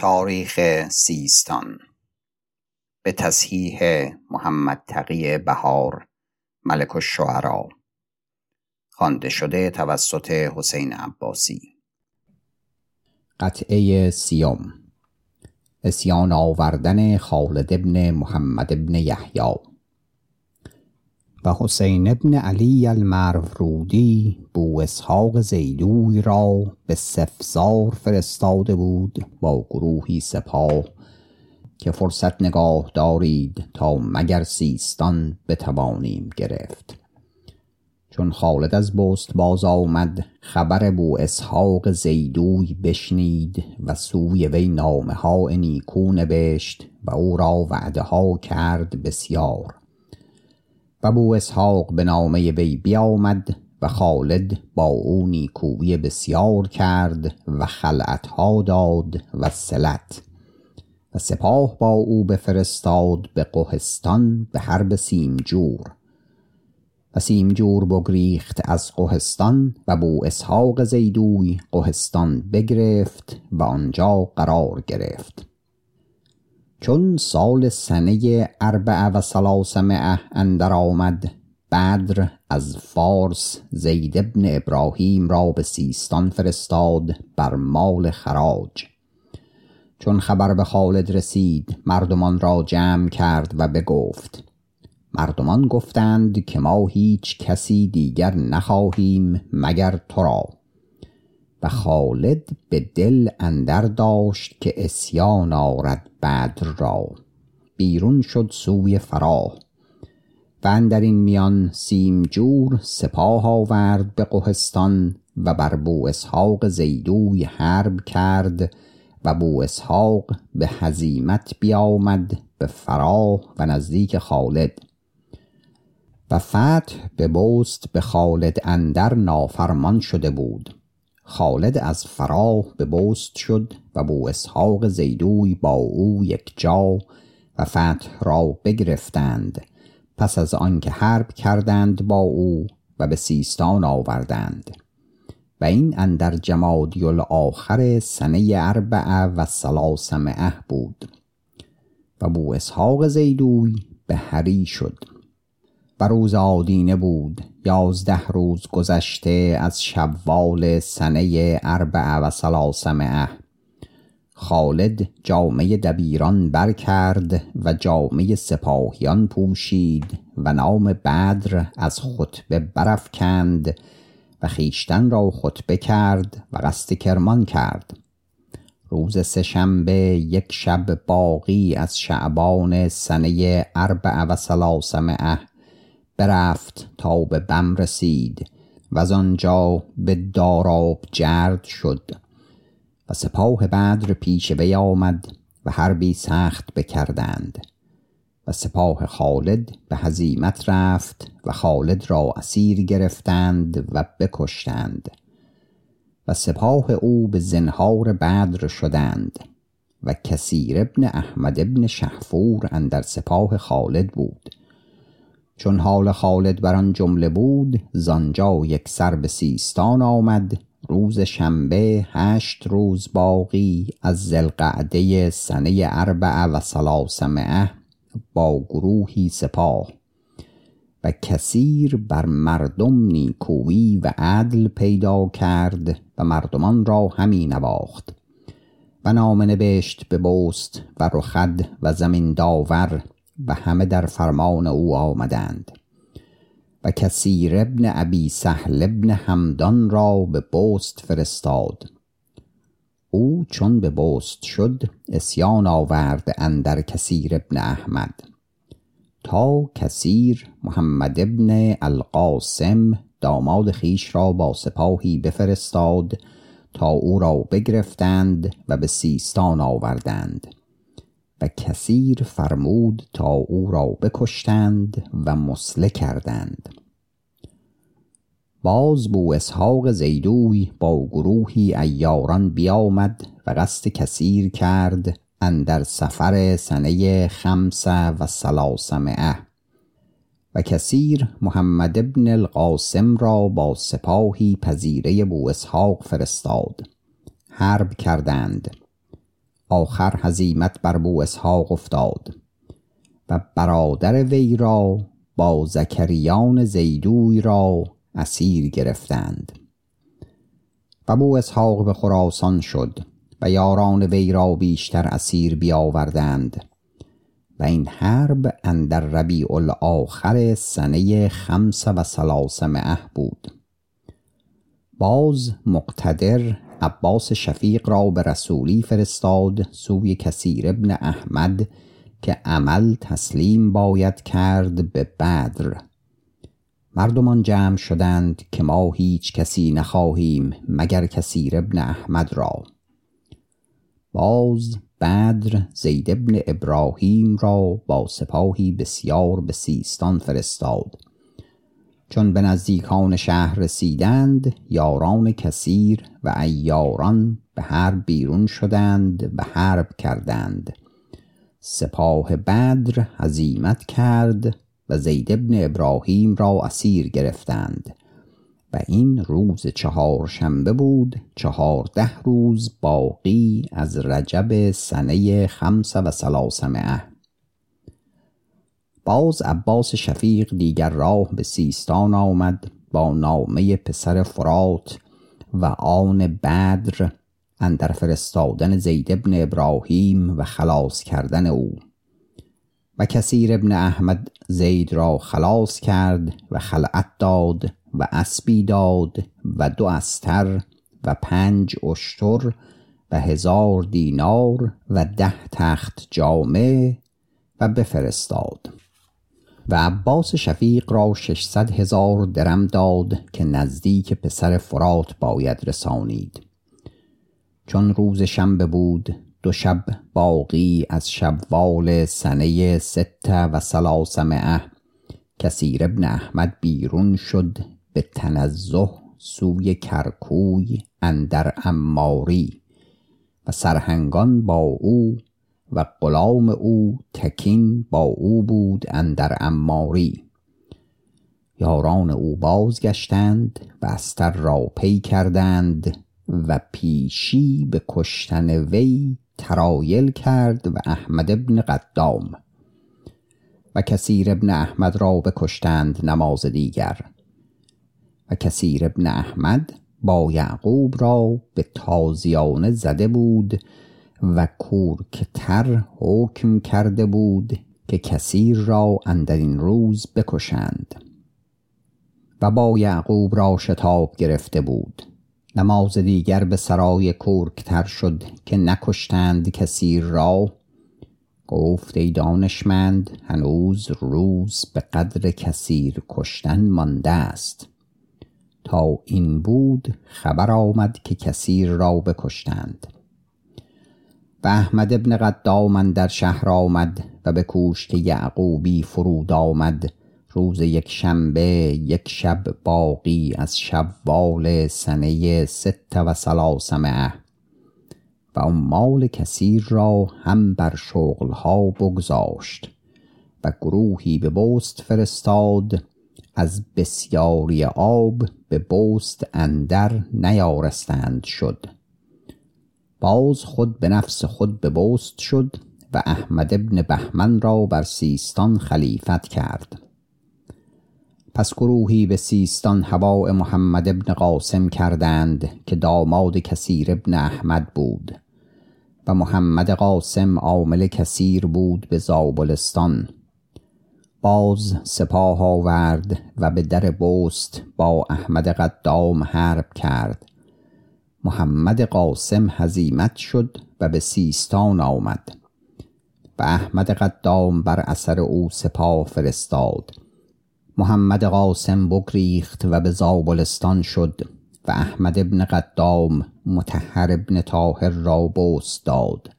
تاریخ سیستان. به تصحیح محمد تقی بهار ملک الشعرا. خوانده شده توسط حسین عباسی. قطعه سیوم. اسیان آوردن خالد ابن محمد ابن یحیی. و حسین ابن علی المرورودی بو اسحاق زیدوی را به سفزار فرستاده بود با گروهی سپاه که فرصت نگاه دارید تا مگر سیستان بتوانیم گرفت. چون خالد از بست باز آمد خبر بو اسحاق زیدوی بشنید و سوی وی نامه ها نیکو نبشت و او را وعده ها کرد بسیار. و بو اسحاق به نامه وی بیامد و خالد با او نیکویی بسیار کرد و خلعتها داد و سلت و سپاه با او بفرستاد به قهستان به حرب سیمجور و سیمجور بگریخت از قهستان و بو اسحاق زیدوی قهستان بگرفت و آنجا قرار گرفت. چون سال سنه اربع و سلاسمعه اندر آمد بدر از فارس زید ابن ابراهیم را به سیستان فرستاد بر مال خراج. چون خبر به خالد رسید مردمان را جمع کرد و بگفت. مردمان گفتند که ما هیچ کسی دیگر نخواهیم مگر تو را. و خالد به دل اندر داشت که اسیان آرد بدر را. بیرون شد سوی فراه و اندر این میان سیمجور سپاه آورد به قهستان و بر بو اسحاق زیدوی حرب کرد و بو اسحاق به هزیمت بیامد به فراه و نزدیک خالد و فتح به بست به خالد اندر نافرمان شده بود. خالد از فراه به بست شد و بو اسحاق زیدوی با او یک جا و فتح را بگرفتند. پس از آنکه حرب کردند با او و به سیستان آوردند. و این اندر جمادی آخر سنه اربعه و سلاسمعه بود. و بو اسحاق زیدوی به هری شد. و روز آدینه بود. یازده روز گذشته از شوال سنه اربع و سلاسمعه خالد جامه دبیران بر کرد و جامه سپاهیان پوشید و نام بدر از خطبه برافکند و خیشتن را خطبه کرد و قصد کرمان کرد. روز سهشنبه یک شب باقی از شعبان سنه اربع و سلاسمعه برفت تا به بم رسید و آنجا به داراب جرد شد و سپاه بدر پیش وی آمد و حربی سخت بکردند و سپاه خالد به هزیمت رفت و خالد را اسیر گرفتند و بکشتند و سپاه او به زنهار بدر شدند و کثیر ابن احمد ابن شهفور اندر سپاه خالد بود. چون حال خالد بر آن جمله بود زانجا یک سر به سیستان آمد. روز شنبه هشت روز باقی از ذوالقعده سنه اربع و سلاسمعه با گروهی سپاه و کثیر بر مردم نیکویی و عدل پیدا کرد و مردمان را همی نواخت. و نامه نبشت به بست و رخد و زمین داور و همه در فرمان او آمدند. و کثیر ابن ابی سهل ابن همدان را به بست فرستاد. او چون به بست شد اسیان آورد اندر کثیر ابن احمد. تا کثیر محمد ابن القاسم داماد خیش را با سپاهی بفرستاد تا او را بگرفتند و به سیستان آوردند. و کثیر فرمود تا او را بکشتند و مسله کردند. باز بو اسحاق زیدوی با گروهی عیاران بیامد و قصد کثیر کرد اندر سفر سنه خمس و سلاسمعه و کثیر محمد ابن القاسم را با سپاهی پذیره بو اسحاق فرستاد. حرب کردند. آخر هزیمت بر بو اسحاق افتاد و برادر وی را با زکریان زیدوی را اسیر گرفتند. و بو اسحاق به خراسان شد و یاران وی را بیشتر اسیر بیاوردند و این حرب اندر ربیع الاخر سنه خمس و سلاسمعه بود. باز مقتدر عباس شفیق را به رسولی فرستاد سوی کثیر ابن احمد که عمل تسلیم باید کرد به بدر. مردمان جمع شدند که ما هیچ کسی نخواهیم مگر کثیر ابن احمد را. باز بدر زید ابن ابراهیم را با سپاهی بسیار به سیستان فرستاد. چون به نزدیکان شهر رسیدند یاران کثیر و ایاران به حرب بیرون شدند و حرب کردند. سپاه بدر هزیمت کرد و زید ابن ابراهیم را اسیر گرفتند. و این روز چهار شنبه بود چهارده روز باقی از رجب سنه خمس و سلاسمعه باز عباس شفیق دیگر راه به سیستان آمد با نامه پسر فرات و آن بدر اندر فرستادن زید ابن ابراهیم و خلاص کردن او. و کثیر ابن احمد زید را خلاص کرد و خلعت داد و اسبی داد و دو استر و پنج اشتر و هزار دینار و ده تخت جامه و بفرستاد. و عباس شفیق را ششصد هزار درم داد که نزدیک پسر فرات باید رسانید. چون روز شنبه بود دو شب باقی از شوال سنه ست و سلاسمعه کثیر ابن احمد بیرون شد به تنزه سوی کرکوی اندر اماری و سرهنگان با او و غلام او تکین با او بود اندر اماری یاران او بازگشتند و استر را پی کردند و پیشی به کشتن وی ترایل کرد و احمد ابن قدام. و کثیر ابن احمد را بکشتند نماز دیگر. و کثیر ابن احمد با یعقوب را به تازیانه زده بود و کورکتر حکم کرده بود که کثیر را اندر این روز بکشند. و با یعقوب را شتاب گرفته بود. نماز دیگر به سرای کورکتر شد که نکشتند کثیر را. گفت ای دانشمند هنوز روز به قدر کثیر کشتن مانده است. تا این بود خبر آمد که کثیر را بکشتند. و احمد ابن قدام در شهر آمد و به کوشت یعقوبی فرود آمد. روز یک شنبه یک شب باقی از شوال سنه ست و سلاسمه و مال کثیر را هم بر شغلها بگذاشت و گروهی به بست فرستاد. از بسیاری آب به بست اندر نیارستند شد. باز خود به نفس خود به بست شد و احمد ابن بهمن را بر سیستان خلیفت کرد. پس گروهی به سیستان هواء محمد ابن قاسم کردند که داماد کثیر ابن احمد بود و محمد قاسم عامل کثیر بود به زابلستان. باز سپاه آورد و به در بست با احمد قدام حرب کرد. محمد قاسم هزیمت شد و به سیستان آمد و احمد قدام بر اثر او سپاه فرستاد. محمد قاسم بگریخت و به زابلستان شد و احمد ابن قدام متحر ابن طاهر را بوست داد.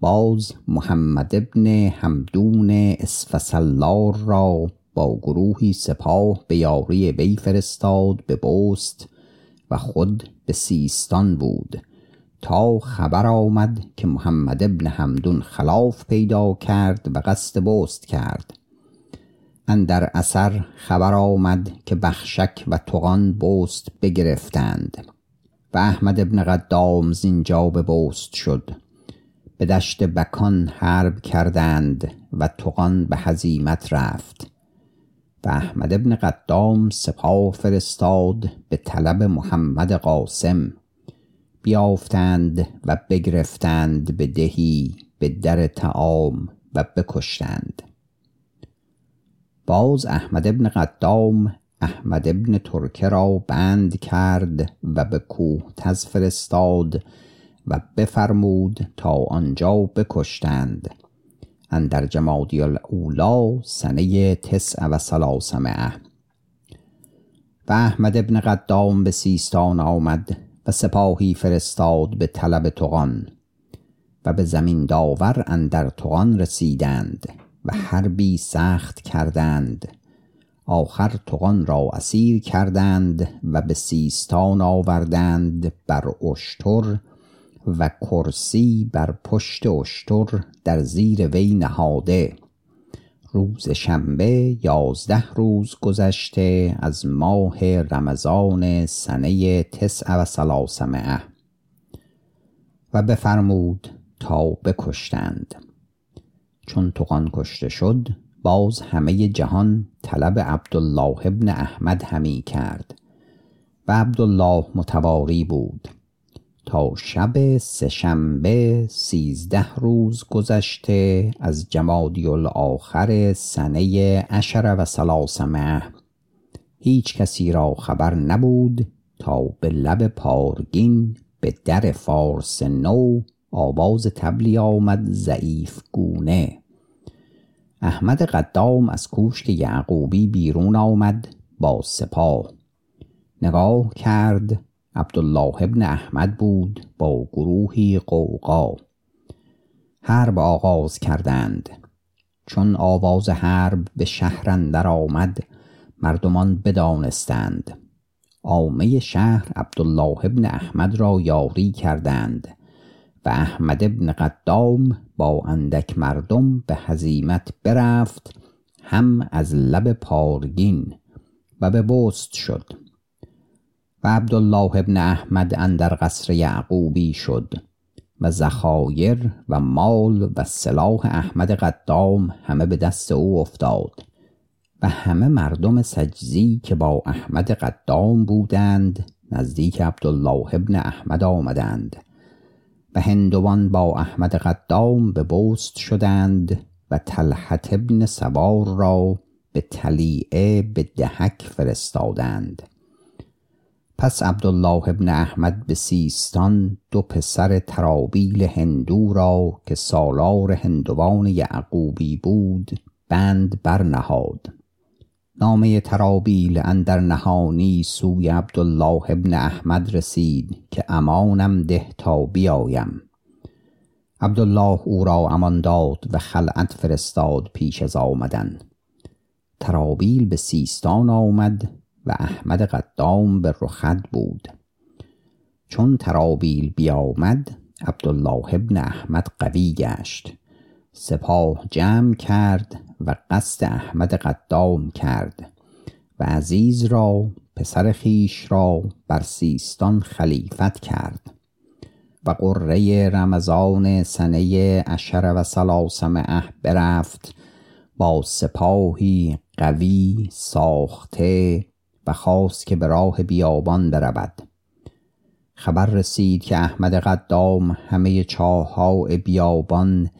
باز محمد ابن همدون اسفسلار را با گروهی سپاه به یاری وی فرستاد به بست و خود به سیستان بود. تا خبر آمد که محمد ابن همدون خلاف پیدا کرد و قصد بست کرد. اندر اثر خبر آمد که بخشک و تقان بست بگرفتند و احمد ابن قدام زینجا به بست شد. به دشت بکان حرب کردند و تقان به هزیمت رفت. احمد ابن قدام سپاه فرستاد به طلب محمد قاسم. بیافتند و بگرفتند به دهی به در تعام و بکشتند. باز احمد ابن قدام احمد ابن ترکه را بند کرد و به کوه تز فرستاد و بفرمود تا آنجا بکشتند. اندر جمادی الاولا سنه تسع و سلاسمه و احمد ابن قدام به سیستان آمد و سپاهی فرستاد به طلب تقان و به زمین داور اندر تقان رسیدند و حربی سخت کردند. آخر تقان را اسیر کردند و به سیستان آوردند بر اشتر و کرسی بر پشت اشتر در زیر وی نهاده. روز شنبه یازده روز گذشته از ماه رمضان سنه تسع و سلاسمه. و بفرمود تا بکشتند. چون تقان کشته شد باز همه جهان طلب عبدالله ابن احمد همی کرد. و عبدالله متواری بود. تا شب سهشنبه سیزده روز گذشته از جمادی الاخر سنه عشر و سلاسمه هیچ کسی را خبر نبود تا به لب پارگین به در فارس نو آواز تبلی آمد ضعیف گونه. احمد قدام از کوشک یعقوبی بیرون آمد با سپاه. نگاه کرد عبدالله ابن احمد بود با گروهی قوقا. حرب آغاز کردند. چون آواز حرب به شهر اندر آمد مردمان بدانستند. عامه شهر عبدالله ابن احمد را یاری کردند و احمد ابن قدام با اندک مردم به هزیمت برفت هم از لب پارگین و به بست شد. و عبدالله ابن احمد اندر قصر یعقوبی شد و زخایر و مال و سلاح احمد قدام همه به دست او افتاد و همه مردم سجزی که با احمد قدام بودند نزدیک عبدالله ابن احمد آمدند و هندوان با احمد قدام به بست شدند و تلحت ابن سوار را به تلیعه به دهک فرستادند. پس عبدالله ابن احمد به سیستان دو پسر ترابیل هندو را که سالار هندوان یعقوبی بود بند برنهاد. نامه ترابیل اندر نهانی سوی عبدالله ابن احمد رسید که امانم ده تا بیایم. عبدالله او را امان داد و خلعت فرستاد پیش از آمدن. ترابیل به سیستان آمد و احمد قدام به رخد بود. چون ترابیل بیامد عبدالله ابن احمد قوی گشت. سپاه جمع کرد و قصد احمد قدام کرد و عزیز را پسر خیش را بر سیستان خلیفت کرد. و قره رمضان سنه عشر و سلاسمه برفت با سپاهی قوی ساخته و خواست که به راه بیابان برود. خبر رسید که احمد قدام همه چاهای بیابان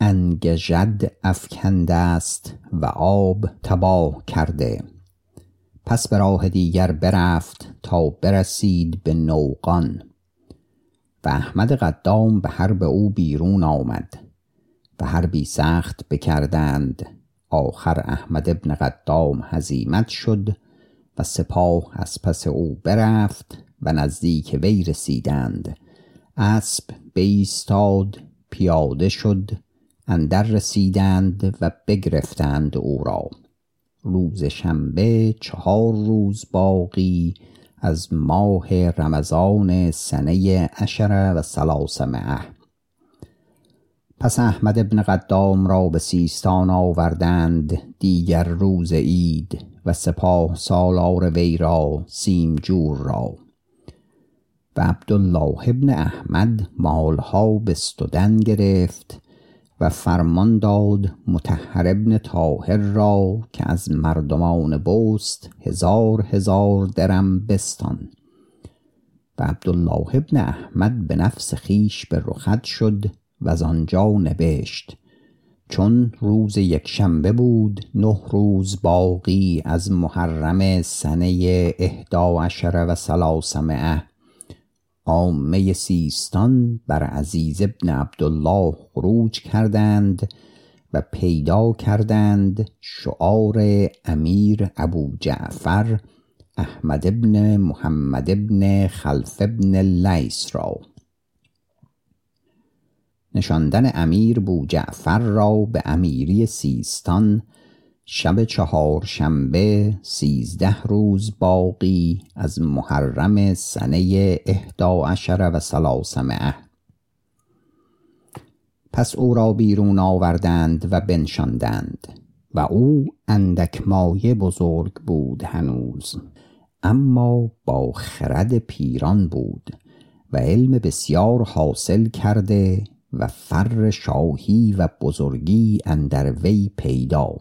انگژد افکنده است و آب تباه کرده. پس به راه دیگر برفت تا برسید به نوقان و احمد قدام به حرب او بیرون آمد و حربی سخت بکردند. آخر احمد ابن قدام هزیمت شد و سپاه از پس او برفت و نزدیک وی رسیدند. اسب بیستاد پیاده شد اندر رسیدند و بگرفتند او را. روز شنبه چهار روز باقی از ماه رمضان سنه عشر و سلاسمه پس احمد ابن قدام را به سیستان آوردند دیگر روز عید. و سپاه سالار وی را سیمجور را. و عبدالله ابن احمد مالها بستدن گرفت و فرمان داد متحر ابن طاهر را که از مردمان بست هزار هزار درم بستان. و عبدالله ابن احمد به نفس خیش به رخد شد و آنجا نبشت. چون روز یکشنبه بود نه روز باقی از محرم سنه اهدا عشر و سلاسمعه عامه سیستان بر عزیز ابن عبدالله خروج کردند و پیدا کردند شعار امیر ابو جعفر احمد ابن محمد ابن خلف ابن لیس را. نشاندن امیر بو جعفر را به امیری سیستان شب چهار شنبه سیزده روز باقی از محرم سنه اهدا عشر و سلاسمعه پس او را بیرون آوردند و بنشاندند و او اندک مایه بزرگ بود هنوز اما با خرد پیران بود و علم بسیار حاصل کرده و فر شاهی و بزرگی اندر وی پیدا.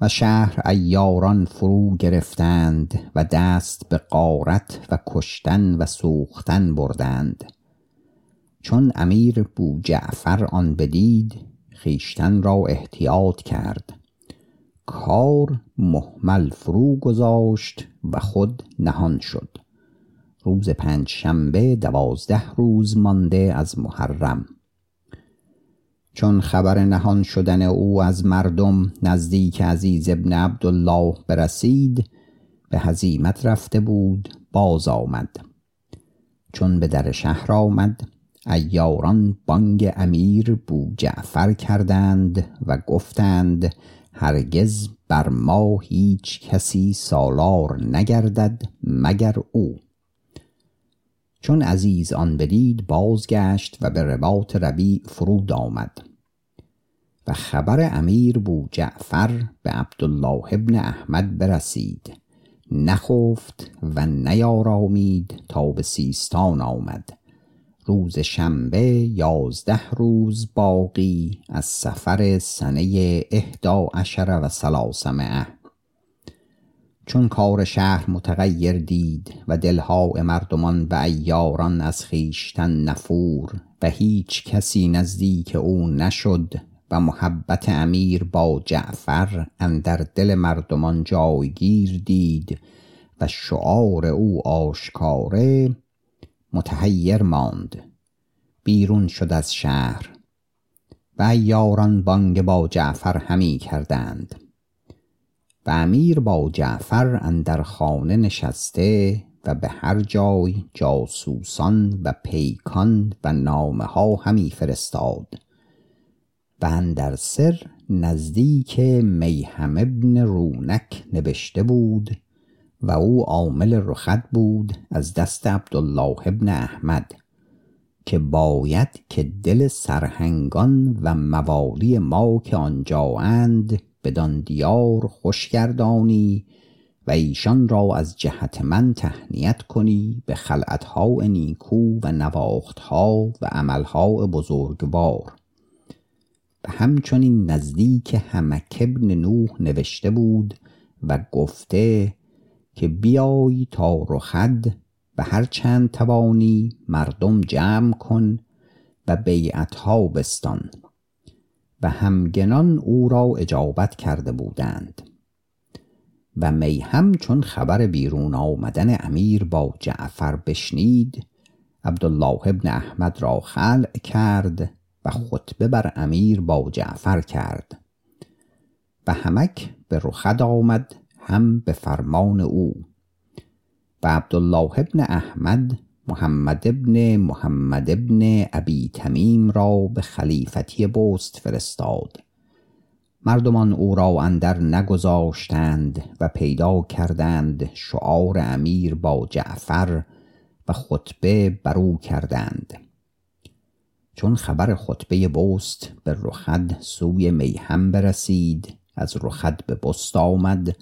و شهر ایاران فرو گرفتند و دست به غارت و کشتن و سوختن بردند. چون امیر بو جعفر آن بدید خویشتن را احتیاط کرد. کار مهمل فرو گذاشت و خود نهان شد. روز پنج شنبه دوازده روز مانده از محرم. چون خبر نهان شدن او از مردم نزدیک عزیز ابن عبدالله برسید به هزیمت رفته بود باز آمد. چون به در شهر آمد ایاران بانگ امیر بو جعفر کردند و گفتند هرگز بر ما هیچ کسی سالار نگردد مگر او. چون عزیز آن بدید بازگشت و به رباط ربیع فرود آمد. و خبر امیر بو جعفر به عبدالله ابن احمد برسید. نخفت و نیارامید تا به سیستان آمد. روز شنبه یازده روز باقی از سفر سنه اهدا عشر و سلاسمعه چون کار شهر متغیر دید و دلها مردمان و ایاران از خویشتن نفور و هیچ کسی نزدیک او نشد و محبت امیر با جعفر اندر دل مردمان جایگیر دید و شعار او آشکاره متحیر ماند. بیرون شد از شهر. و یاران بانگ با جعفر همی کردند. و امیر با جعفر اندر خانه نشسته و به هر جای جاسوسان و پیکان و نامه ها همی فرستاد و اندر سر نزدیک میهم ابن رونک نبشته بود و او عامل رخد بود از دست عبدالله ابن احمد که باید که دل سرهنگان و موالی ما که آنجااند بدان دیار خوش گردانی و ایشان را از جهت من تهنیت کنی به خلعتها نیکو و نواختها و عملها بزرگوار. و همچنین نزدیک همک ابن نوح نوشته بود و گفته که بیای تا رخد و هر چند توانی مردم جمع کن و بیعتها بستان. و همگنان او را اجابت کرده بودند. و میهم چون خبر بیرون آمدن امیر با جعفر بشنید عبدالله ابن احمد را خلع کرد و خطبه بر امیر با جعفر کرد. و همک به رخد آمد هم به فرمان او. و عبدالله ابن احمد محمد ابن محمد ابن ابی تمیم را به خلیفتی بست فرستاد. مردمان او را اندر نگذاشتند و پیدا کردند شعار امیر با جعفر و خطبه برو کردند. چون خبر خطبه بست به رخد سوی میهم برسید از رخد به بست آمد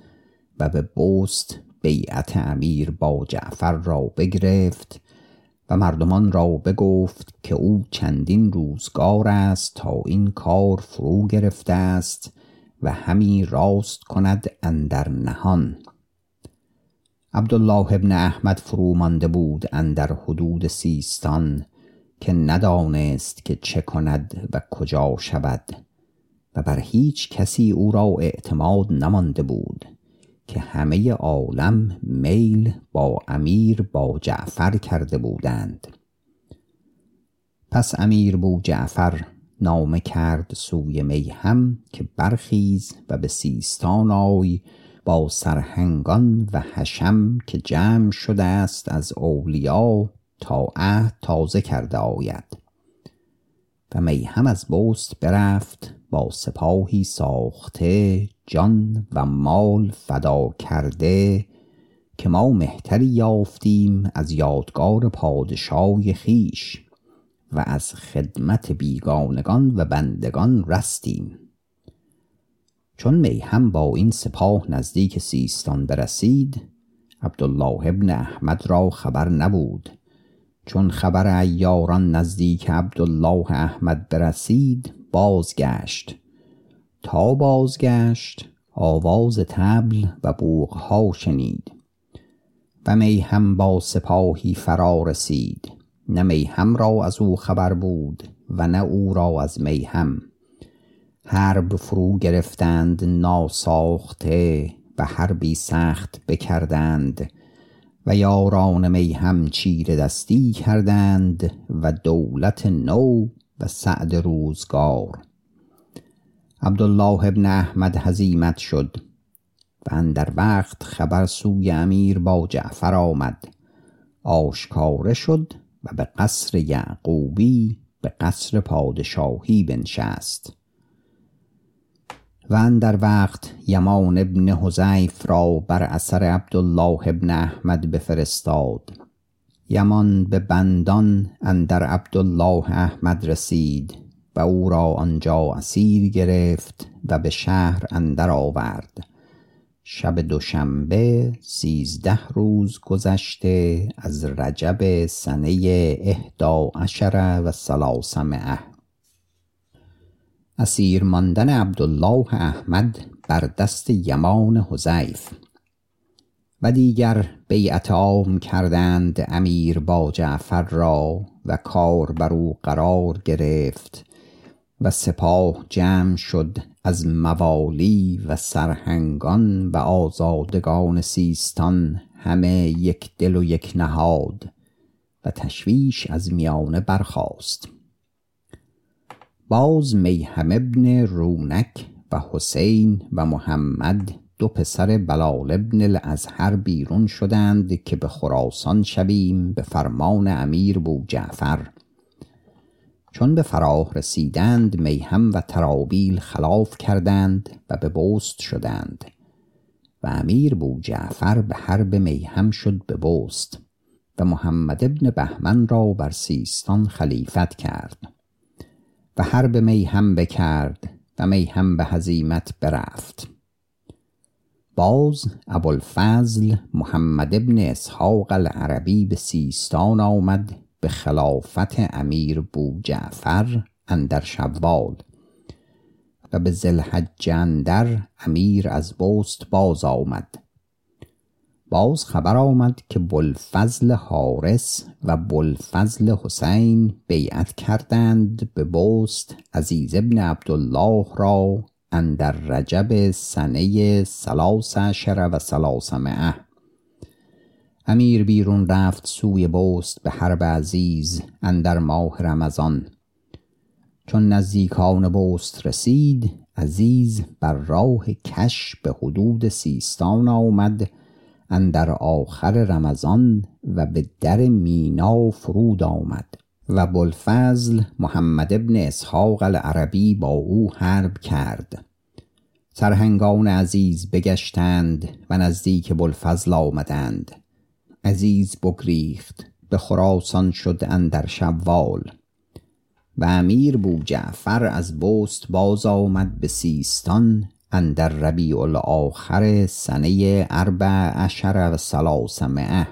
و به بست بیعت امیر با جعفر را بگرفت و مردمان را بگفت که او چندین روزگار است تا این کار فرو گرفته است و همی راست کند اندر نهان. عبدالله ابن احمد فرو مانده بود اندر حدود سیستان که ندانست که چه کند و کجا شود و بر هیچ کسی او را اعتماد نمانده بود. که همه عالم میل با امیر با جعفر کرده بودند. پس امیر بو جعفر نامه کرد سوی میهم که برخیز و به سیستان آی با سرهنگان و حشم که جمع شده است از اولیا تا عهد تازه کرده آید. و میهم از بست برفت با سپاهی ساخته جان و مال فدا کرده که ما مهتری یافتیم از یادگار پادشای خیش و از خدمت بیگانگان و بندگان رستیم. چون میهم با این سپاه نزدیک سیستان برسید عبدالله ابن احمد را خبر نبود. چون خبر ایاران نزدیک عبدالله احمد برسید بازگشت. تا بازگشت آواز طبل و بوغها شنید. و میهم با سپاهی فرا رسید. نه میهم را از او خبر بود و نه او را از میهم. حرب فرو گرفتند ناساخته و حربی سخت بکردند. و یاران میهم چیره دستی کردند و دولت نو و سعد روزگار. عبدالله ابن احمد هزیمت شد و اندر وقت خبر سوی امیر با جعفر آمد. آشکاره شد و به قصر یعقوبی به قصر پادشاهی بنشست. و اندر وقت یمان ابن حذیف را بر اثر عبدالله ابن احمد بفرستاد. یمان به بندان اندر عبدالله احمد رسید و او را آنجا اسیر گرفت و به شهر اندر آورد. شب دوشنبه سیزده روز گذشته از رجب سنه احدا عشر و ثلاثمایه اسیر ماندن عبدالله احمد بر دست یمان حذیف و دیگر بیعت عام کردند امیر با جعفر را و کار بر او قرار گرفت و سپاه جمع شد از موالی و سرهنگان و آزادگان سیستان همه یک دل و یک نهاد و تشویش از میانه برخاست. باز میهم ابن رونک و حسین و محمد دو پسر بلال ابن الازهر بیرون شدند که به خراسان شویم به فرمان امیر بو جعفر. چون به فراه رسیدند میهم و ترابیل خلاف کردند و به بست شدند و امیر بو جعفر به حرب میهم شد به بست و محمد ابن بهمن را بر سیستان خلیفت کرد. و حرب میهم بکرد و میهم به هزیمت برفت. باز ابوالفضل محمد ابن اسحاق العربی به سیستان آمد به خلافت امیر بو جعفر اندر شوال و به ذوالحجه اندر امیر از بست باز آمد. باز خبر آمد که بوالفضل حارس و بوالفضل حسین بیعت کردند به بست عزیز ابن عبدالله را اندر رجب سنه سلاس عشر و ثلاثمایه امیر بیرون رفت سوی بست به حرب عزیز اندر ماه رمضان. چون نزدیکان بست رسید عزیز بر راه کش به حدود سیستان آمد اندر آخر رمضان و به در مینا فرود آمد و بوالفضل محمد ابن اسحاق العربی با او حرب کرد. سرهنگان عزیز بگشتند و نزدیک بوالفضل آمدند. عزیز بگریخت به خراسان شد اندر شوال. و امیر بو جعفر از بست باز آمد به سیستان اندر ربیع الاخر سنه اربع عشر و سلاسمعه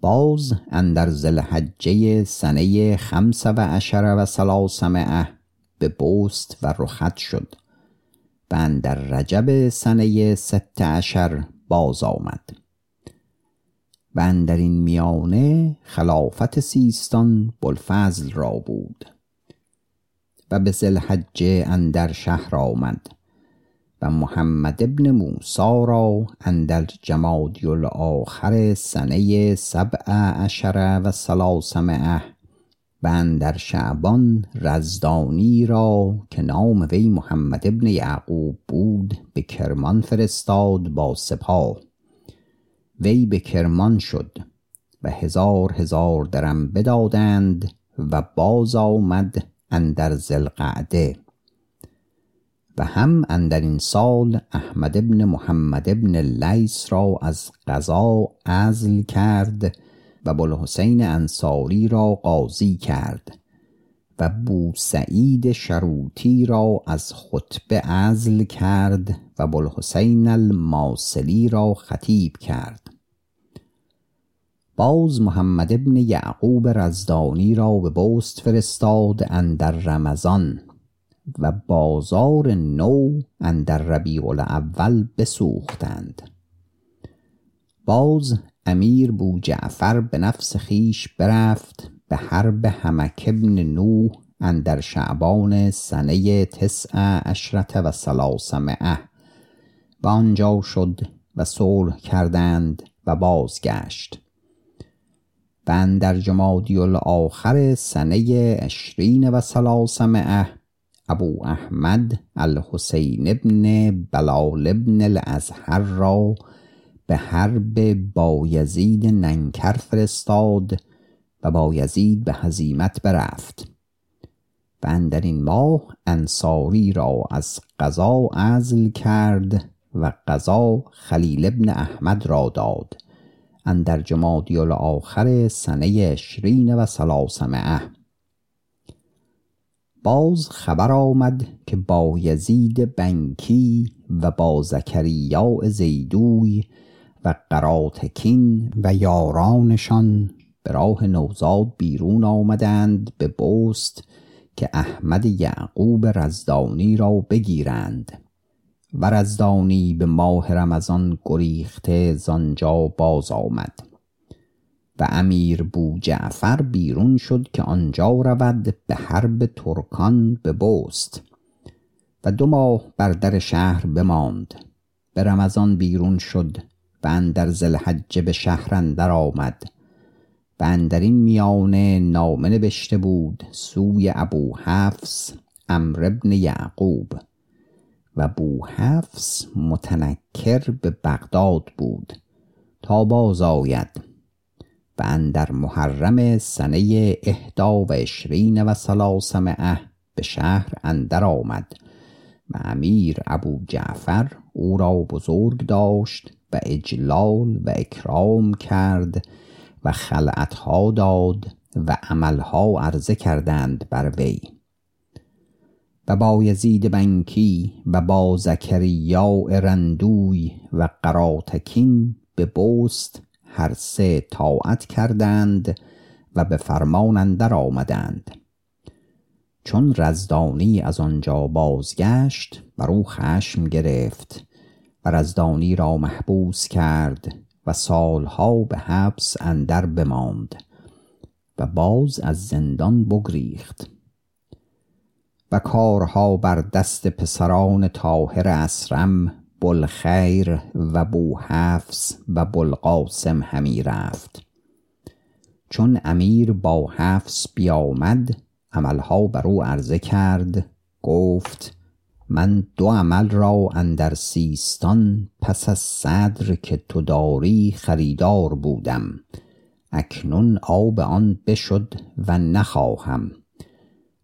باز اندر ذوالحجه سنه خمس و عشر و سلاسمعه به بست و رخت شد. و اندر رجب سنه ست عشر باز آمد. و اندر این میانه خلافت سیستان بوالفضل را بود. و به ذوالحجه اندر شهر آمد. محمد ابن موسی را اندر جمادی الاخر سنه سبع عشر و سلاسمعه و اندر شعبان رزدانی را که نام وی محمد ابن یعقوب بود به کرمان فرستاد با سپاه. وی به کرمان شد و هزار هزار درم بدادند و باز آمد اندر ذوالقعده و هم اندر این سال احمد ابن محمد ابن لیس را از قضا عزل کرد و بوالحسین انصاری را قاضی کرد و بوسعید شروطی را از خطبه عزل کرد و بوالحسین الماصلی را خطیب کرد. باز محمد ابن یعقوب رزدانی را به بست فرستاد اندر رمضان. و بازار نو اندر ربیع الاول بسوختند. باز امیر بوجعفر به نفس خویش برفت به حرب حمک ابن نوح اندر شعبان سنه تسع عشرة و سلاسمعه و آنجا شد و صلح کردند و بازگشت. و اندر جمادی الاخر سنه عشرین و سلاسمعه ابو احمد الحسین ابن بلال ابن الازهر را به حرب بایزید ننکر فرستاد و بایزید به هزیمت برفت. و اندر این ماه انصاری را از قضا عزل کرد و قضا خلیل ابن احمد را داد. اندر جمادی الاخر سنه عشرین و سلاسمعه باز خبر آمد که بایزید بنکی و با زکریا زیدوی و قراتکین و یارانشان به راه نوزاد بیرون آمدند به بست که احمد یعقوب رزدانی را بگیرند. و رزدانی به ماه رمضان گریخته زانجا باز آمد. و امیر بوجعفر بیرون شد که آنجا رود به حرب ترکان به بست و دو ماه بر در شهر بماند. به رمضان بیرون شد و اندر ذوالحجه به شهر اندر آمد و اندر این میانه نامه نبشته بود سوی ابو حفص عمرو بن یعقوب و بوحفص متنکر به بغداد بود تا باز آید. و اندر محرم سنه اهدا و عشرین و سلاسمعه به شهر اندر آمد و امیر ابو جعفر او را بزرگ داشت و اجلال و اکرام کرد و خلعتها داد و عملها عرضه کردند بر وی. و بایزید بنکی و با زکریا رندوی و قراتکین به بست هر سه طاعت کردند و به فرمان اندر آمدند. چون رزدانی از آنجا بازگشت بر او خشم گرفت و رزدانی را محبوس کرد و سالها به حبس اندر بماند و باز از زندان بگریخت. و کارها بر دست پسران طاهر اسرم بوالخیر و بوحفص و بوالقاسم همی رفت. چون امیر با حفص بیامد عملها بر او عرضه کرد گفت من دو عمل را اندر سیستان پس از صدر که تو داری خریدار بودم. اکنون آب آن بشد و نخواهم.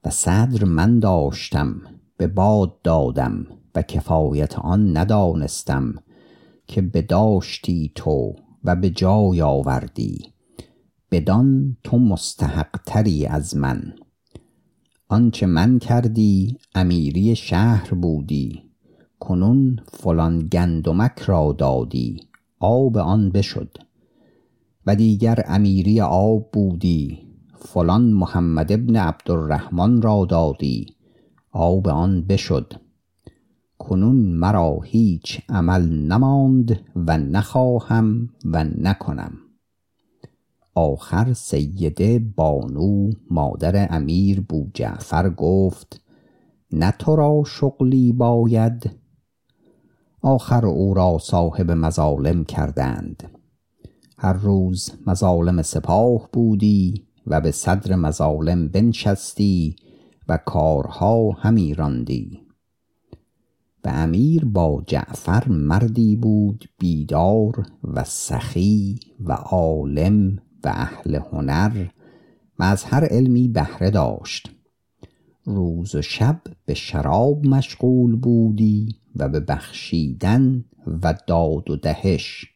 و صدر من داشتم به باد دادم. و کفایت آن ندانستم که بداشتی تو و به جای آوردی. بدان تو مستحق تری از من. آنچه من کردی امیری شهر بودی. کنون فلان گندمک را دادی. آب آن بشد. و دیگر امیری آب بودی. فلان محمد ابن عبدالرحمن را دادی. آب آن بشد. کنون مرا هیچ عمل نماند و نخواهم و نکنم. آخر سیده بانو مادر امیر بوجعفر گفت نه تو را شغلی باید. آخر او را صاحب مظالم کردند. هر روز مظالم سپاه بودی و به صدر مظالم بنشستی و کارها همی راندی. و امیر با جعفر مردی بود بیدار و سخی و عالم و اهل هنر و از هر علمی بهره داشت. روز و شب به شراب مشغول بودی و به بخشیدن و داد و دهش.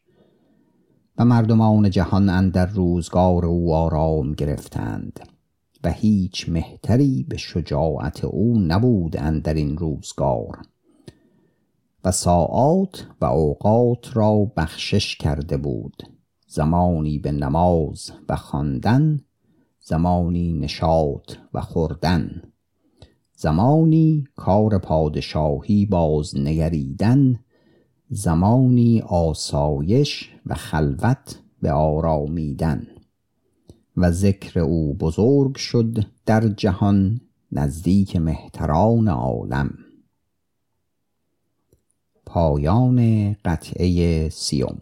و مردمان جهان اندر روزگار او آرام گرفتند و هیچ مهتری به شجاعت او نبود اندر این روزگار. و ساعات و اوقات را بخشش کرده بود. زمانی به نماز و خواندن زمانی نشاط و خوردن. زمانی کار پادشاهی باز نگریدن زمانی آسایش و خلوت به آرامیدن. و ذکر او بزرگ شد در جهان نزدیک مهتران عالم. پایان قطعه سیوم.